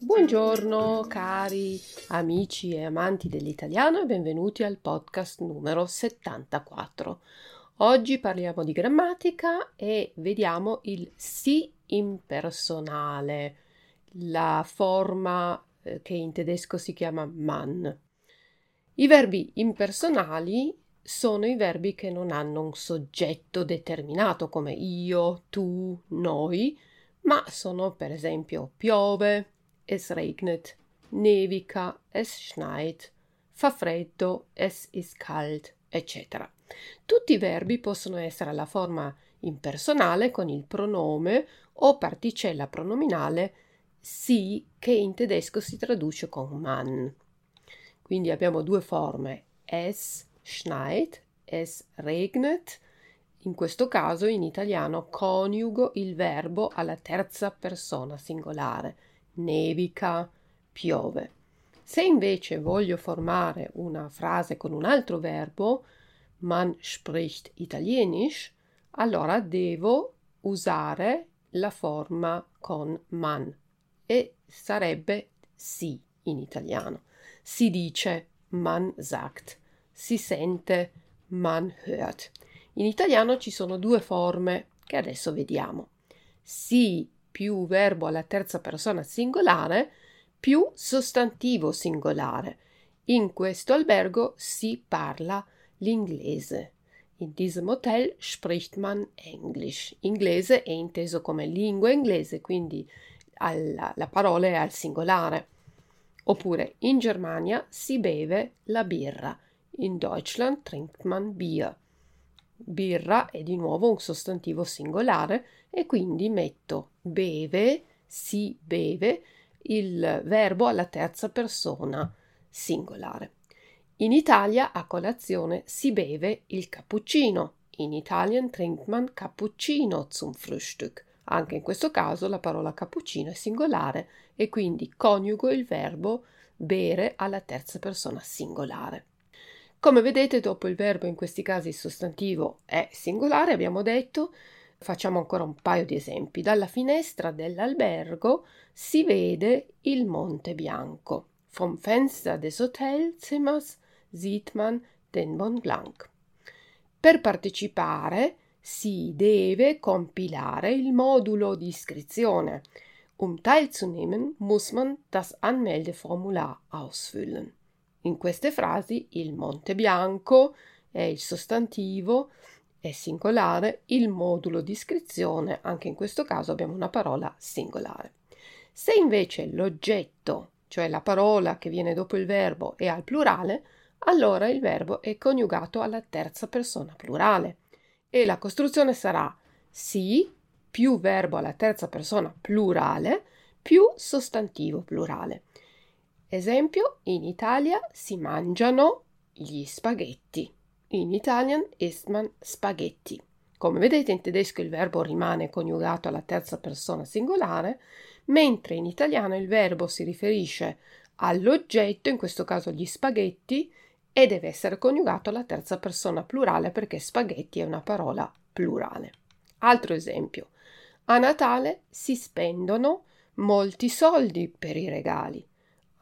Buongiorno cari amici e amanti dell'italiano e benvenuti al podcast numero 74. Oggi parliamo di grammatica e vediamo il si impersonale, la forma eh, che in tedesco si chiama man. I verbi impersonali sono i verbi che non hanno un soggetto determinato come io, tu, noi, ma sono per esempio piove, es regnet, nevica, es schneit, fa freddo, es ist kalt, eccetera. Tutti i verbi possono essere alla forma impersonale con il pronome o particella pronominale si che in tedesco si traduce con man. Quindi abbiamo due forme, es schneit, es regnet. In questo caso in italiano coniugo il verbo alla terza persona singolare, nevica, piove. Se invece voglio formare una frase con un altro verbo, man spricht italienisch, allora devo usare la forma con man e sarebbe si in italiano. Si dice man sagt si sente, man hört. In italiano ci sono due forme che adesso vediamo. Si più verbo alla terza persona singolare più sostantivo singolare. In questo albergo si parla l'inglese. In diesem Hotel spricht man English. Inglese è inteso come lingua inglese, quindi alla, la parola è al singolare. Oppure in Germania si beve la birra. In Deutschland trinkt man Bier. Birra è di nuovo un sostantivo singolare e quindi metto beve, si beve, il verbo alla terza persona singolare. In Italia a colazione si beve il cappuccino. In Italien trinkt man cappuccino zum Frühstück. Anche in questo caso la parola cappuccino è singolare e quindi coniugo il verbo bere alla terza persona singolare. Come vedete, dopo il verbo in questi casi il sostantivo è singolare, abbiamo detto. Facciamo ancora un paio di esempi. Dalla finestra dell'albergo si vede il Monte Bianco. Vom Fenster des Hotelzimmers sieht man den Mont Blanc. Per partecipare si deve compilare il modulo di iscrizione. Um teilzunehmen muss man das Anmeldeformular ausfüllen. In queste frasi il Monte Bianco è il sostantivo, è singolare, il modulo di iscrizione, anche in questo caso abbiamo una parola singolare. Se invece l'oggetto, cioè la parola che viene dopo il verbo, è al plurale, allora il verbo è coniugato alla terza persona plurale e la costruzione sarà si più verbo alla terza persona plurale più sostantivo plurale. Esempio, in Italia si mangiano gli spaghetti. In Italian isst man spaghetti. Come vedete in tedesco il verbo rimane coniugato alla terza persona singolare, mentre in italiano il verbo si riferisce all'oggetto, in questo caso gli spaghetti, e deve essere coniugato alla terza persona plurale perché spaghetti è una parola plurale. Altro esempio. A Natale si spendono molti soldi per i regali.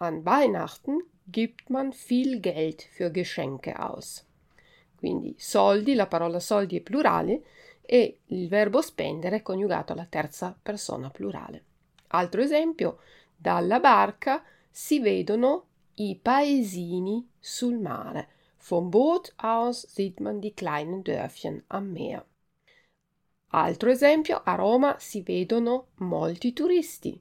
An Weihnachten gibt man viel Geld für Geschenke aus. Quindi soldi, la parola soldi è plurale e il verbo spendere è coniugato alla terza persona plurale. Altro esempio, dalla barca si vedono i paesini sul mare. Vom Boot aus sieht man die kleinen Dörfchen am Meer. Altro esempio, a Roma si vedono molti turisti.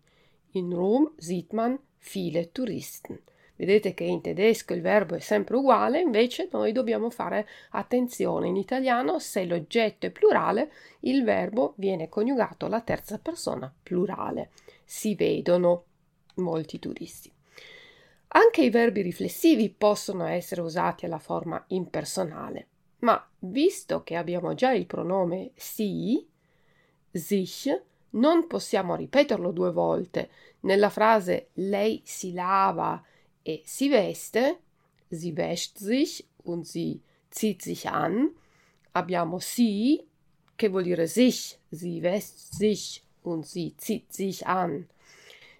In Rom sieht man viele Touristen. Vedete che in tedesco il verbo è sempre uguale, invece noi dobbiamo fare attenzione. In italiano, se l'oggetto è plurale, il verbo viene coniugato alla terza persona plurale. Si vedono molti turisti. Anche i verbi riflessivi possono essere usati alla forma impersonale, ma visto che abbiamo già il pronome si, sich, non possiamo ripeterlo due volte. Nella frase lei si lava e si veste, sie wäscht sich und sie zieht sich an, abbiamo si, che vuol dire sich, sie wäscht sich und sie zieht sich an.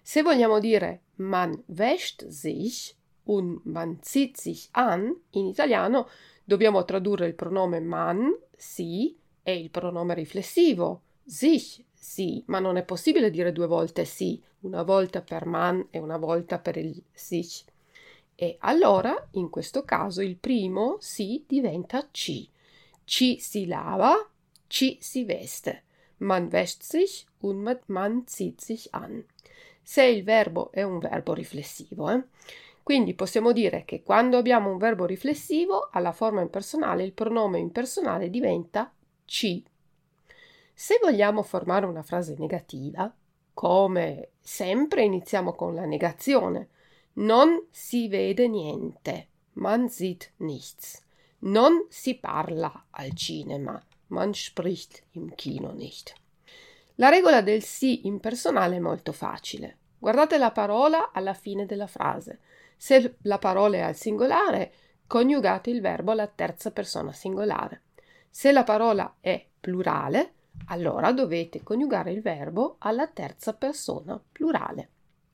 Se vogliamo dire man wäscht sich und man zieht sich an, in italiano dobbiamo tradurre il pronome man, si, e il pronome riflessivo, sich, sì, ma non è possibile dire due volte sì, una volta per man e una volta per il sich. E allora, in questo caso, il primo sì diventa ci. Ci si lava, ci si veste. Man wäscht sich und man zieht sich an. Se il verbo è un verbo riflessivo, eh? Quindi possiamo dire che quando abbiamo un verbo riflessivo, alla forma impersonale il pronome impersonale diventa ci se vogliamo formare una frase negativa, come sempre iniziamo con la negazione, non si vede niente, man sieht nichts. Non si parla al cinema, man spricht im Kino nicht. La regola del sì impersonale è molto facile. Guardate la parola alla fine della frase. Se la parola è al singolare, coniugate il verbo alla terza persona singolare. Se la parola è plurale, allora dovete coniugare il verbo alla terza persona plurale.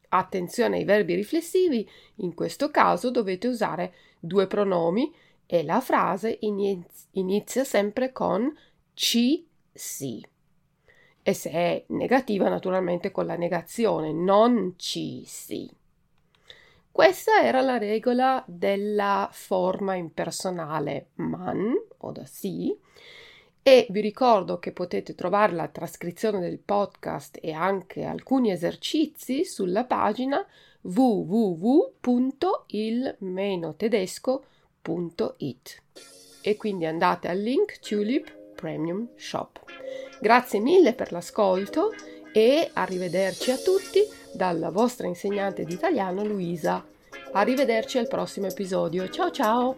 Attenzione ai verbi riflessivi, in questo caso dovete usare due pronomi e la frase inizia sempre con ci si. E se è negativa, naturalmente con la negazione, non ci si. Questa era la regola della forma impersonale man o da si e vi ricordo che potete trovare la trascrizione del podcast e anche alcuni esercizi sulla pagina www.il-tedesco.it e quindi andate al link Tulip Premium Shop. Grazie mille per l'ascolto e arrivederci a tutti dalla vostra insegnante di italiano Luisa. Arrivederci al prossimo episodio. Ciao ciao!